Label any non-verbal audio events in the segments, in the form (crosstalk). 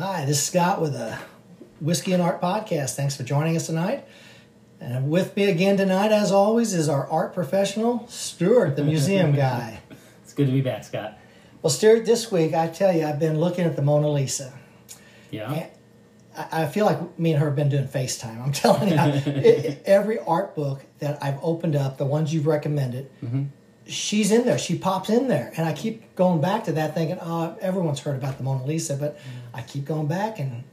Hi, this is Scott with a Whiskey and Art podcast. Thanks for joining us tonight. And with me again tonight, as always, is our art professional, Stuart, the museum (laughs) guy. It's good to be back, Scott. Well, Stuart, this week, I tell you, I've been looking at the Mona Lisa. Yeah. I feel like me and her have been doing FaceTime. I'm (laughs) telling you, it- every art book that I've opened up, the ones you've recommended, mm-hmm. She's in there. She pops in there. And I keep going back to that thinking, oh, everyone's heard about the Mona Lisa, but I keep going back and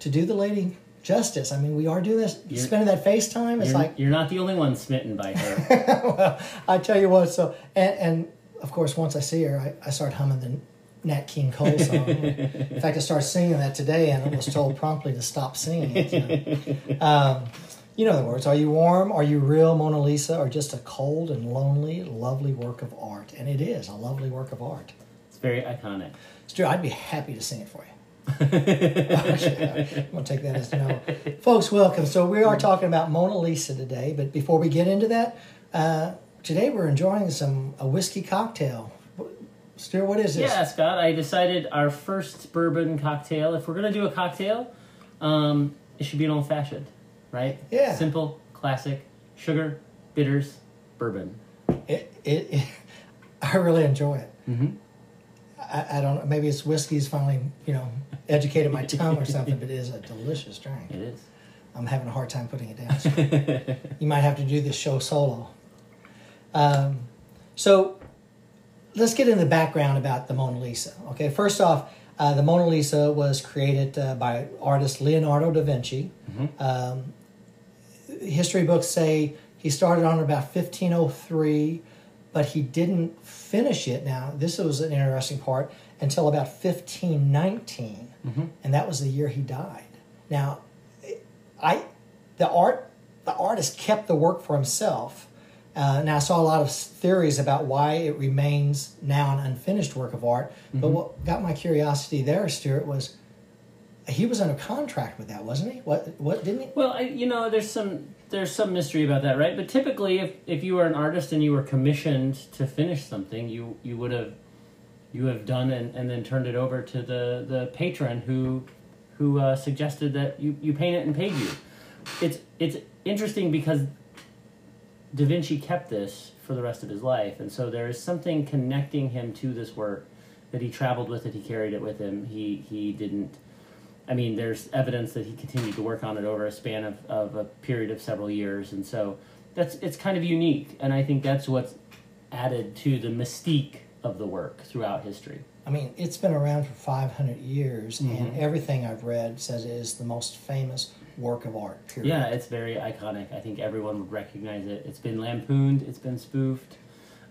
to do the lady justice. I mean, we are doing this, You're- spending that FaceTime. It's like, you're not the only one smitten by her. (laughs) well, I tell you what, so, and, and of course, once I see her, I, I start humming the Nat King Cole song. In fact, I started singing that today and I was told promptly to stop singing it. you know. (laughs) Um, you know the words. Are you warm? Are you real, Mona Lisa? Or just a cold and lonely, lovely work of art? And it is a lovely work of art. It's very iconic. Stu, I'd be happy to sing it for you. I'm going to take that as no. Folks, welcome. So, we are talking about Mona Lisa today, but before we get into that, uh, today we're enjoying some a whiskey cocktail. Stu, what is this? Yeah, Scott, I decided our first bourbon cocktail, if we're going to do a cocktail, um, it should be an old fashioned, right? Yeah. Simple, classic, sugar, bitters, bourbon. It, it, it, (laughs) I really enjoy it. Mhm. I, I don't know. Maybe it's whiskey's finally, you know, educated my tongue or something, but it is a delicious drink. It is. I'm having a hard time putting it down. So (laughs) you might have to do this show solo. Um, so let's get in the background about the Mona Lisa. Okay, first off, uh, the Mona Lisa was created uh, by artist Leonardo da Vinci. Um, history books say he started on about 1503, but he didn't finish it. Now, this was an interesting part until about 1519, and that was the year he died. Now, I the art the artist kept the work for himself. Uh, now I saw a lot of theories about why it remains now an unfinished work of art. But what got my curiosity there, Stuart, was he was under contract with that, wasn't he? What what didn't he? Well, I, you know, there's some there's some mystery about that, right? But typically, if, if you were an artist and you were commissioned to finish something, you you would have you have done and, and then turned it over to the, the patron who who uh, suggested that you, you paint it and paid you. It's it's interesting because Da Vinci kept this for the rest of his life, and so there is something connecting him to this work that he traveled with it, he carried it with him. He he didn't. I mean, there's evidence that he continued to work on it over a span of, of a period of several years, and so that's it's kind of unique, and I think that's what's added to the mystique of the work throughout history. I mean, it's been around for 500 years, and Mm-hmm. everything I've read says it is the most famous work of art. Period. Yeah, it's very iconic. I think everyone would recognize it. It's been lampooned. It's been spoofed.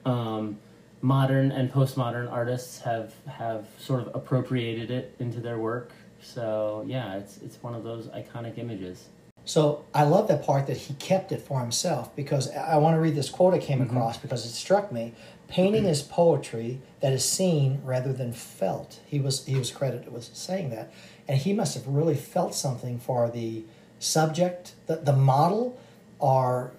Um, modern and postmodern artists have have sort of appropriated it into their work. So yeah, it's it's one of those iconic images. So I love that part that he kept it for himself because I I want to read this quote I came across because it struck me. Painting is poetry that is seen rather than felt. He was he was credited with saying that, and he must have really felt something for the subject, the the model, or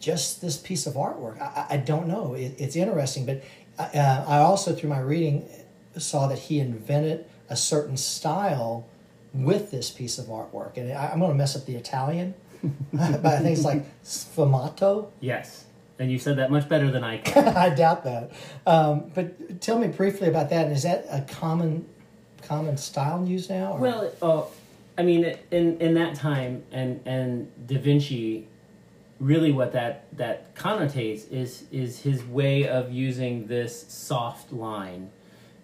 just this piece of artwork. I, I- I don't know. It, it's interesting, but uh, I also through my reading saw that he invented a certain style with this piece of artwork, and I, I'm going to mess up the Italian, (laughs) but I think it's like sfumato. Yes, and you said that much better than I can. (laughs) I doubt that. Um, but tell me briefly about that. And is that a common common style used now? or- Well, oh, I mean, in in that time, and and Da Vinci, really, what that that connotates is is his way of using this soft line,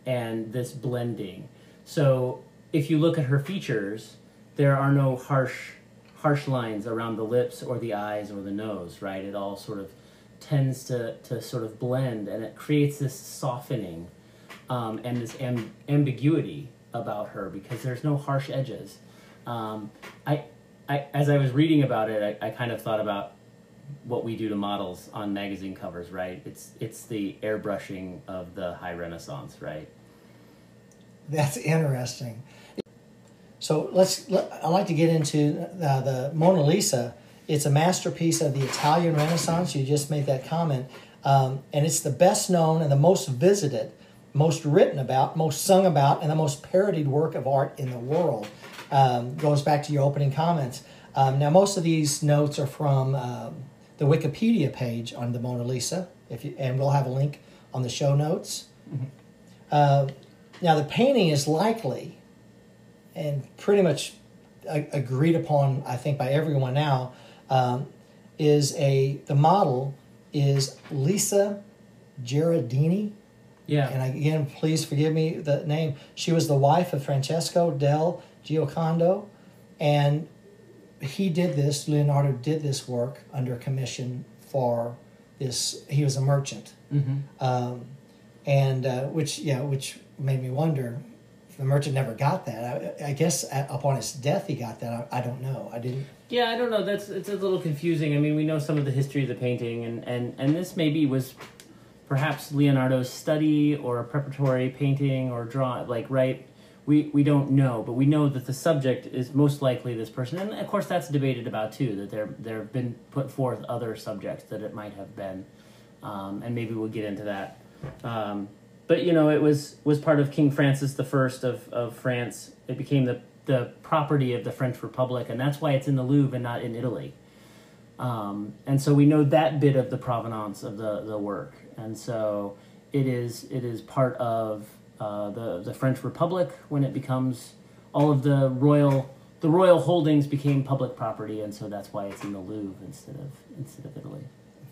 and this blending. So, if you look at her features, there are no harsh harsh lines around the lips or the eyes or the nose. Right? It all sort of tends to to sort of blend, and it creates this softening um, and this amb- ambiguity about her because there's no harsh edges. Um, I, I, as I was reading about it, I, I kind of thought about what we do to models on magazine covers, right? It's it's the airbrushing of the high Renaissance, right? That's interesting. So let's. Let, I like to get into uh, the Mona Lisa. It's a masterpiece of the Italian Renaissance. You just made that comment, um, and it's the best known and the most visited most written about, most sung about, and the most parodied work of art in the world. Um, goes back to your opening comments. Um, now, most of these notes are from um, the Wikipedia page on the Mona Lisa, if you, and we'll have a link on the show notes. Uh, now, the painting is likely and pretty much agreed upon, I think, by everyone now, um, is a the model is Lisa Gherardini. Yeah. And again, please forgive me the name. She was the wife of Francesco del Giocondo, and he did this. Leonardo did this work under commission for this. He was a merchant, hmm um, and uh, which yeah, which made me wonder. The merchant never got that. I, I guess at, upon his death, he got that. I, I don't know. I didn't. Yeah, I don't know. That's it's a little confusing. I mean, we know some of the history of the painting, and and and this maybe was perhaps Leonardo's study or a preparatory painting or draw. Like, right? We we don't know, but we know that the subject is most likely this person, and of course that's debated about too. That there there have been put forth other subjects that it might have been, um, and maybe we'll get into that. Um, but you know, it was was part of King Francis First of of France. It became the the property of the French Republic, and that's why it's in the Louvre and not in Italy. Um, and so we know that bit of the provenance of the, the work, and so it is it is part of uh, the the French Republic when it becomes all of the royal the royal holdings became public property, and so that's why it's in the Louvre instead of instead of Italy.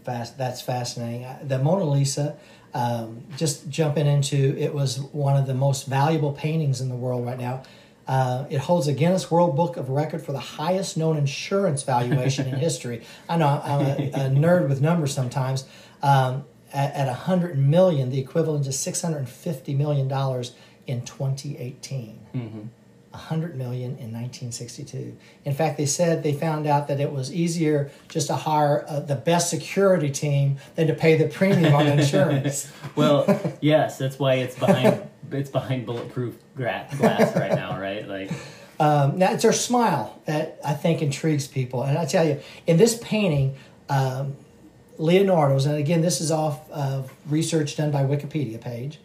Fast. That's fascinating. The Mona Lisa. Um, just jumping into it was one of the most valuable paintings in the world right now. Uh, it holds a Guinness World Book of Record for the highest known insurance valuation in (laughs) history. I know I'm a, a nerd with numbers sometimes. Um, at, at 100 million, the equivalent to 650 million dollars in 2018. Mm-hmm. 100 million in 1962. In fact, they said they found out that it was easier just to hire uh, the best security team than to pay the premium on insurance. (laughs) Well, yes, that's why it's behind it's behind bulletproof glass right now, right? Like, Um, now, it's her smile that I think intrigues people. And I tell you, in this painting, um, Leonardo's, and again, this is off of research done by Wikipedia page.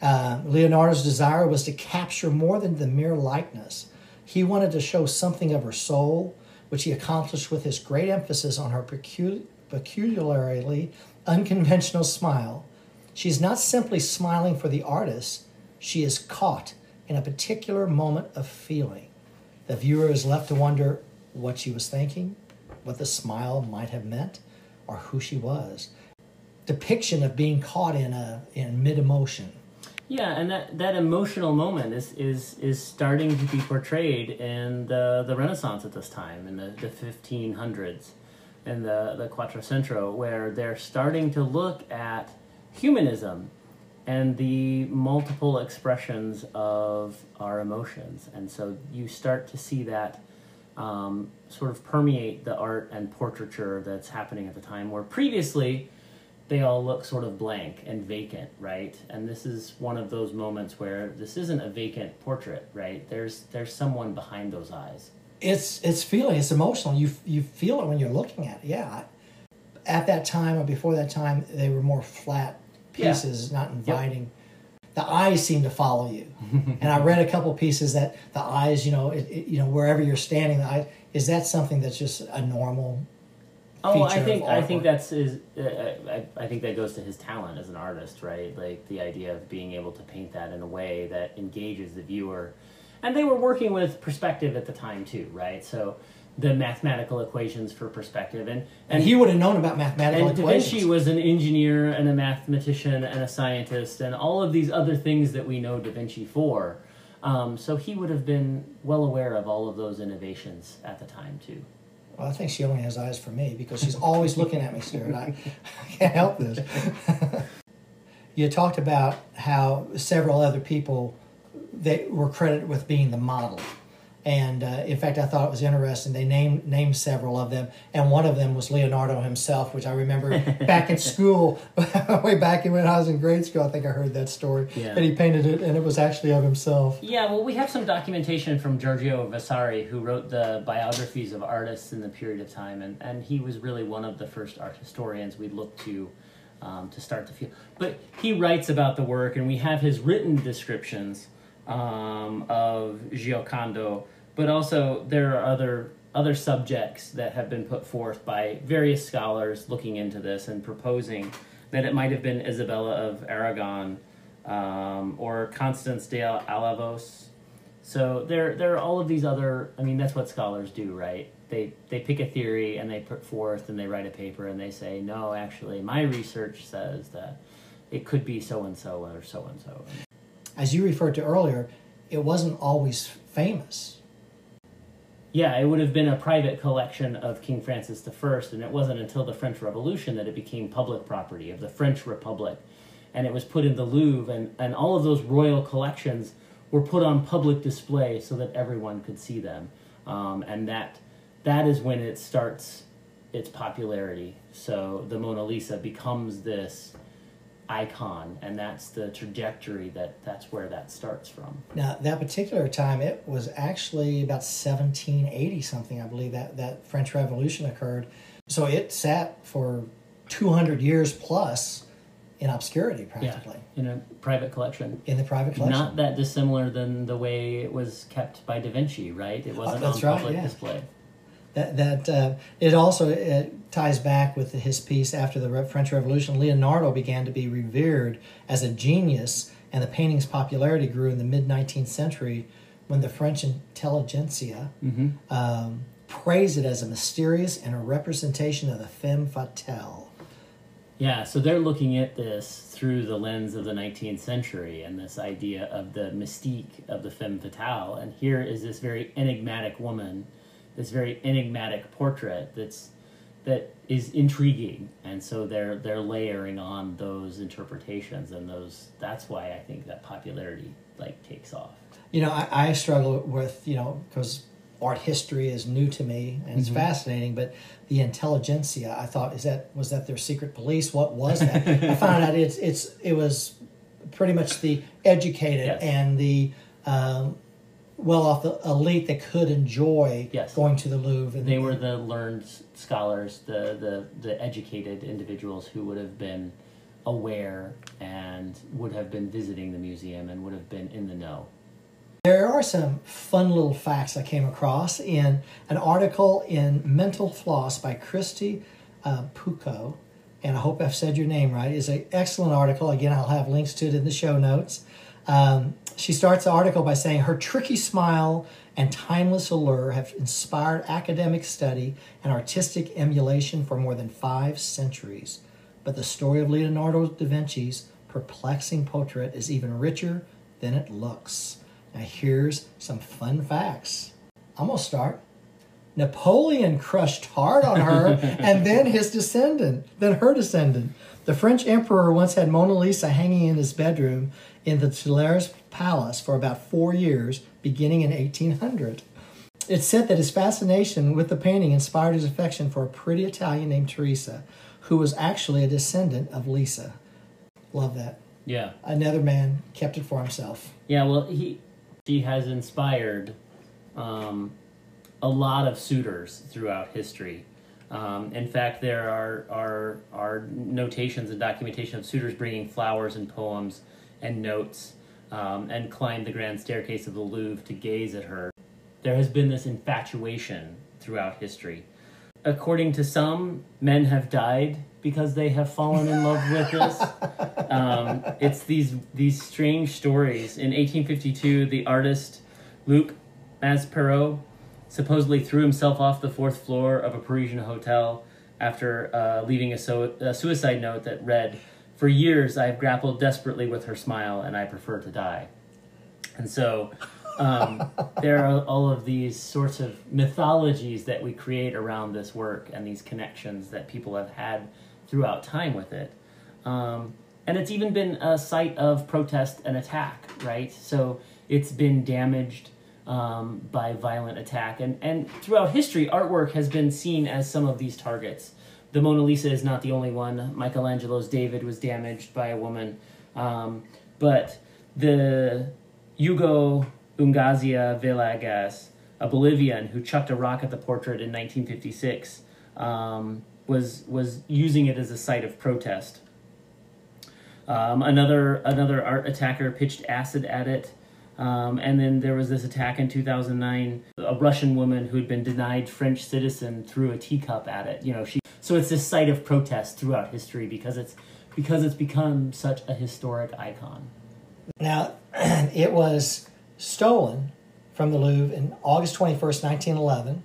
Uh, Leonardo's desire was to capture more than the mere likeness. He wanted to show something of her soul, which he accomplished with his great emphasis on her pecu- peculiarly unconventional smile. She's not simply smiling for the artist, she is caught in a particular moment of feeling. The viewer is left to wonder what she was thinking, what the smile might have meant, or who she was. Depiction of being caught in a in mid emotion. Yeah, and that, that emotional moment is, is is starting to be portrayed in the the Renaissance at this time in the the fifteen hundreds, in the the Quattrocento, where they're starting to look at humanism and the multiple expressions of our emotions, and so you start to see that um, sort of permeate the art and portraiture that's happening at the time, where previously they all look sort of blank and vacant, right? And this is one of those moments where this isn't a vacant portrait, right? There's there's someone behind those eyes. It's it's feeling, it's emotional. You you feel it when you're looking at it. Yeah. At that time or before that time, they were more flat Yeah. pieces, not inviting. The eyes seem to follow you. (laughs) and I read a couple pieces that the eyes, you know, it, it- you know, wherever you're standing, the eye, is that something that's just a normal Oh, I think I think that's his. Uh, I, I think that goes to his talent as an artist, right? Like the idea of being able to paint that in a way that engages the viewer, and they were working with perspective at the time too, right? So the mathematical equations for perspective, and And he would have known about mathematical and Da. Vinci was an engineer and a mathematician and a scientist and all of these other things that we know Da Vinci for. Um, so he would have been well aware of all of those innovations at the time too. Well, I think she only has eyes for me because she's always looking at me, Stuart. I, I (laughs) can't help this. (laughs) you talked about how several other people they were credited with being the model, and uh, in fact, I thought it was interesting. They named named several of them, and one of them was Leonardo himself, which I remember (laughs) back in school, (laughs) way back when I was in grade school. I think I heard that story Yeah. that he painted it, and it was actually of himself. Yeah, well, we have some documentation from Giorgio Vasari, who wrote the biographies of artists in the period of time, and, and he was really one of the first art historians we looked to um, to start to feel. But he writes about the work, and we have his written descriptions um, of Giocondo. But also, there are other other subjects that have been put forth by various scholars looking into this and proposing that it might have been Isabella of Aragon um, or Constance de Alavos. So there, there are all of these other. I mean, that's what scholars do, right? They they pick a theory and they put forth and they write a paper and they say, no, actually, my research says that it could be so and so or so and so. As you referred to earlier, it wasn't always famous. Yeah, it would have been a private collection of King Francis I, and it wasn't until the French Revolution that it became public property of the French Republic. And it was put in the Louvre, and, and all of those royal collections were put on public display so that everyone could see them. Um, and that that is when it starts its popularity. So the Mona Lisa becomes this icon and that's the trajectory that that's where that starts from. Now that particular time it was actually about 1780 something i believe that that french revolution occurred. So it sat for 200 years plus in obscurity practically. yeah, in a private collection. In the private collection. Not that dissimilar than the way it was kept by da vinci right? It wasn't oh, on right, public yeah. display that that uh, it also it ties back with his piece after the French Revolution. Leonardo began to be revered as a genius, and the painting's popularity grew in the mid 19th century when the French intelligentsia mm-hmm. um, praised it as a mysterious and a representation of the femme fatale. Yeah, so they're looking at this through the lens of the 19th century and this idea of the mystique of the femme fatale. And here is this very enigmatic woman this very enigmatic portrait that's that is intriguing and so they're they're layering on those interpretations and those that's why i think that popularity like takes off you know i, I struggle with you know because art history is new to me and it's mm-hmm. fascinating but the intelligentsia i thought is that was that their secret police what was that i (laughs) found out it's it's it was pretty much the educated yes. and the um, well off the elite that could enjoy yes. going to the Louvre. And, they were the learned scholars, the, the, the educated individuals who would have been aware and would have been visiting the museum and would have been in the know. There are some fun little facts I came across in an article in Mental Floss by Kristy uh, Puchko, and I hope I've said your name right. It's an excellent article. Again, I'll have links to it in the show notes. Um, she starts the article by saying her tricky smile and timeless allure have inspired academic study and artistic emulation for more than five centuries. But the story of Leonardo da Vinci's perplexing portrait is even richer than it looks. Now, here's some fun facts. I'm to start. Napoleon crushed hard on her, (laughs) and then his descendant, then her descendant. The French emperor once had Mona Lisa hanging in his bedroom in the Tuileries Palace for about four years, beginning in 1800. It's said that his fascination with the painting inspired his affection for a pretty Italian named Teresa, who was actually a descendant of Lisa. Love that. Yeah. Another man kept it for himself. Yeah, well, he she has inspired um, a lot of suitors throughout history. Um, in fact, there are, are are notations and documentation of suitors bringing flowers and poems and notes um, and climbed the grand staircase of the Louvre to gaze at her. There has been this infatuation throughout history. According to some, men have died because they have fallen in love with this. (laughs) Um, it's these these strange stories. In 1852, the artist Luc Maspero supposedly threw himself off the fourth floor of a Parisian hotel after uh, leaving a, so- a suicide note that read, for years, I have grappled desperately with her smile, and I prefer to die. And so, um, (laughs) there are all of these sorts of mythologies that we create around this work and these connections that people have had throughout time with it. Um, and it's even been a site of protest and attack, right? So it's been damaged um, by violent attack. And, and throughout history, artwork has been seen as some of these targets the Mona Lisa is not the only one. Michelangelo's David was damaged by a woman. Um, but the Hugo Ungaza Villegas, a Bolivian who chucked a rock at the portrait in 1956, um, was was using it as a site of protest. Um, another another art attacker pitched acid at it. Um, and then there was this attack in 2009. A Russian woman who had been denied French citizen threw a teacup at it. You know, she. So it's this site of protest throughout history because it's because it's become such a historic icon. Now, (clears throat) it was stolen from the Louvre in August 21st, 1911,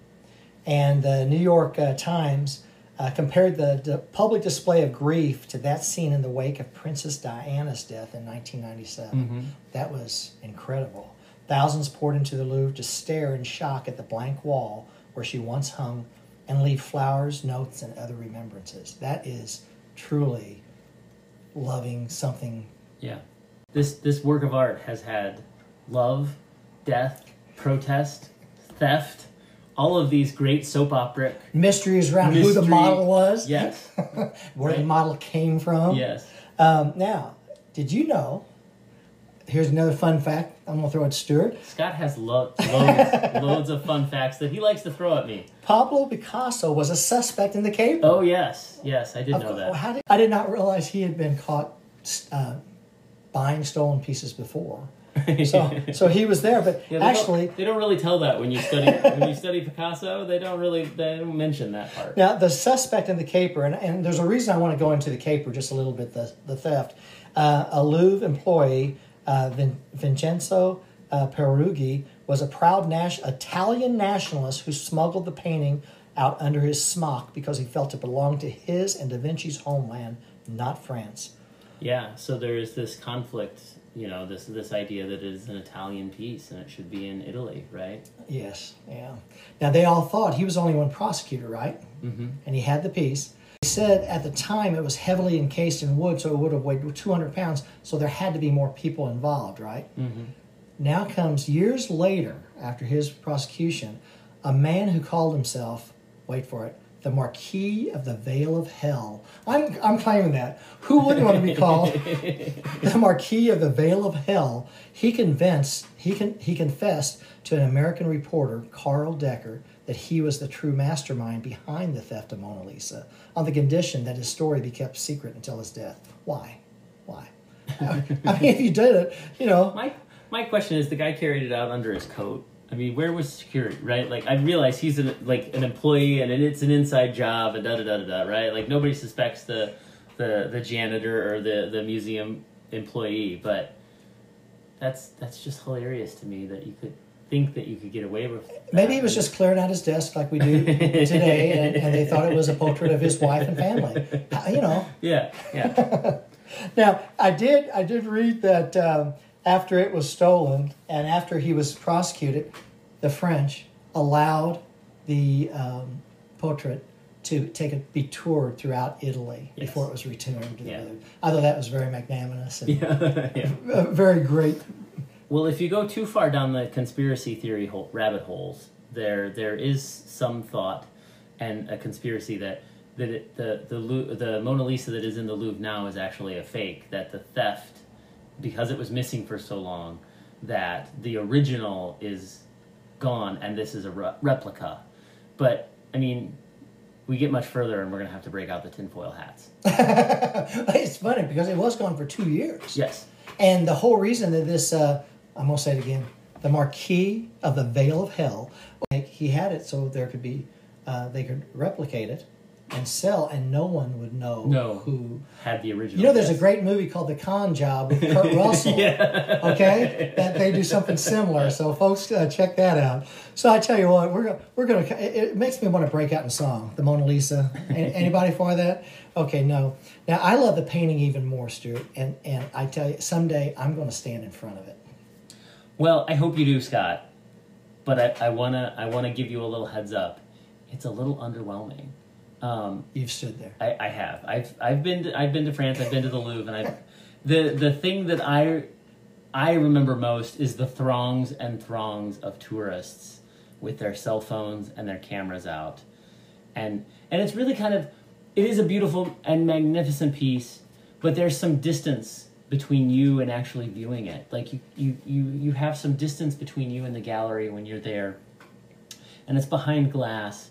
and the New York uh, Times uh, compared the, the, public display of grief to that scene in the wake of Princess Diana's death in 1997. Mm-hmm. That was incredible. Thousands poured into the Louvre to stare in shock at the blank wall where she once hung and leave flowers, notes, and other remembrances. That is truly loving something. Yeah. This this work of art has had love, death, protest, theft, all of these great soap opera mysteries around Mystery. who the model was. Yes. (laughs) where right. the model came from. Yes. Um, now, did you know? Here's another fun fact. I'm gonna throw at Stuart. Scott has lo- loads, (laughs) loads of fun facts that he likes to throw at me. Pablo Picasso was a suspect in the caper. Oh yes, yes, I did know that. Did, I did not realize he had been caught uh, buying stolen pieces before. (laughs) so, so he was there, but yeah, they actually don't, they don't really tell that when you study when you study Picasso. They don't really they don't mention that part. Now the suspect in the caper, and, and there's a reason I want to go into the caper just a little bit. The the theft, uh, a Louvre employee, uh, Vin, Vincenzo uh, Peruggi, was a proud Nash, Italian nationalist who smuggled the painting out under his smock because he felt it belonged to his and Da Vinci's homeland, not France. Yeah, so there is this conflict you know this this idea that it is an Italian piece and it should be in Italy, right? Yes, yeah. Now they all thought he was only one prosecutor, right? Mm-hmm. And he had the piece. He said at the time it was heavily encased in wood, so it would have weighed 200 pounds. So there had to be more people involved, right? Mm-hmm. Now comes years later, after his prosecution, a man who called himself, wait for it, the Marquis of the Vale of Hell. I'm, I'm claiming that. Who wouldn't want to be called (laughs) the Marquis of the Vale of Hell? He convinced, he, con, he confessed to an American reporter, Karl Decker, that he was the true mastermind behind the theft of Mona Lisa, on the condition that his story be kept secret until his death. Why? Why? (laughs) I mean, if you did it, you know. My, my question is the guy carried it out under his coat I mean, where was security, right? Like, I realize he's an, like an employee and it's an inside job and da da da da da, right? Like, nobody suspects the the the janitor or the the museum employee, but that's that's just hilarious to me that you could think that you could get away with. That. Maybe he was just clearing out his desk like we do today, and, and, they thought it was a portrait of his wife and family. You know. Yeah, yeah. (laughs) now I did I did read that. Um, after it was stolen and after he was prosecuted, the French allowed the um, portrait to take a be toured throughout Italy yes. before it was returned to the yeah. I thought that was very magnanimous and (laughs) yeah. yeah. very great. Well, if you go too far down the conspiracy theory hole, rabbit holes, there there is some thought and a conspiracy that that it, the the the Mona Lisa that is in the Louvre now is actually a fake. That the theft because it was missing for so long that the original is gone and this is a re- replica. But I mean, we get much further and we're going to have to break out the tinfoil hats. (laughs) it's funny because it was gone for two years. Yes. And the whole reason that this, uh, I'm going to say it again, the Marquis of the Vale of Hell, he had it so there could be, uh, they could replicate it and sell, and no one would know no, who had the original. You know, there's a great movie called The Con Job with Kurt (laughs) Russell. yeah. Okay, that they do something similar. So, folks, uh, check that out. So, I tell you what, we're we're gonna. It, it makes me want to break out in song. The Mona Lisa. (laughs) Anybody for that? Okay, no. Now, I love the painting even more, Stuart, and and I tell you, someday I'm going to stand in front of it. Well, I hope you do, Scott. But I, I wanna I wanna give you a little heads up. It's a little underwhelming. Um, You've stood there. I, I have. I've I've been to, I've been to France. I've been to the Louvre, and I (laughs) the the thing that I I remember most is the throngs and throngs of tourists with their cell phones and their cameras out, and and it's really kind of it is a beautiful and magnificent piece, but there's some distance between you and actually viewing it. Like you you you you have some distance between you and the gallery when you're there, and it's behind glass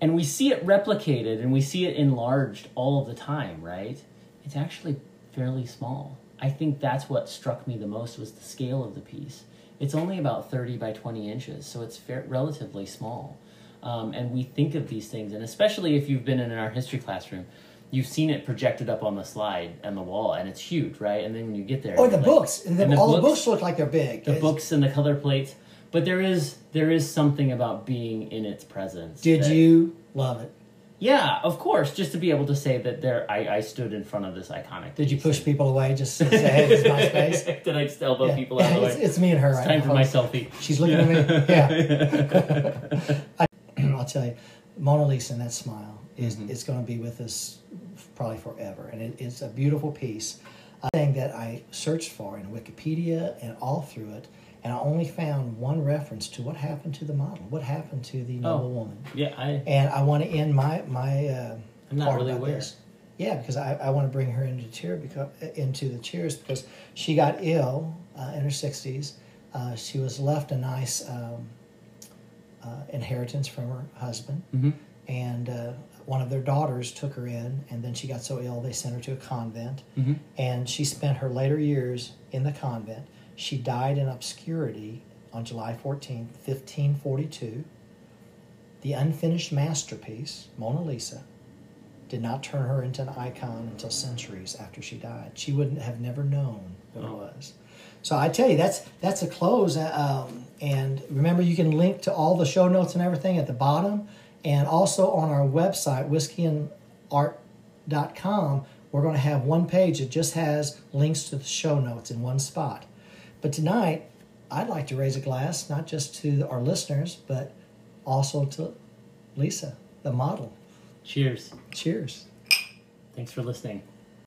and we see it replicated and we see it enlarged all of the time, right? It's actually fairly small. I think that's what struck me the most was the scale of the piece. It's only about 30 by 20 inches, so it's fair, relatively small. Um, and we think of these things, and especially if you've been in an art history classroom, you've seen it projected up on the slide and the wall, and it's huge, right? And then when you get there, Or Oh, the like- books. And the, and the all the books- books look like they're big. the It's- books and the color plates, but there is there is something about being in its presence. Did that- you love it? Yeah, of course. Just to be able to say that there, I, I stood in front of this iconic. Did you push and- people away just to (laughs) say, hey, this is my space? (laughs) Did I just elbow Yeah. people out of the it's, way? it's me and her It's right time now. for my selfie. She's looking at me. (laughs) Yeah. I'll tell you, Mona Lisa and that smile is Mhm. it's going to be with us probably forever, and it, it's a beautiful piece. A thing that I searched for in Wikipedia and all through it, and I only found one reference to what happened to the model, what happened to the noble Oh. woman, Yeah, I. and I want to end my my. Uh, I'm not part really about aware. this. Yeah, because I, I want to bring her into cheer because into the cheers because she got ill uh, in her sixties. Uh, she was left a nice um, uh, inheritance from her husband, Mhm. and uh, one of their daughters took her in, and then she got so ill they sent her to a convent, Mhm. and she spent her later years in the convent. She died in obscurity on July fourteenth, fifteen forty-two. The unfinished masterpiece, Mona Lisa, did not turn her into an icon until centuries after she died. She wouldn't have never known who it Oh. was. So I tell you, that's that's a close. uh, Um, and remember, you can link to all the show notes and everything at the bottom, and also on our website, whiskeyandart.com. We're going to have one page that just has links to the show notes in one spot. But tonight, I'd like to raise a glass not just to our listeners, but also to Lisa, the model. Cheers. Cheers. Thanks for listening.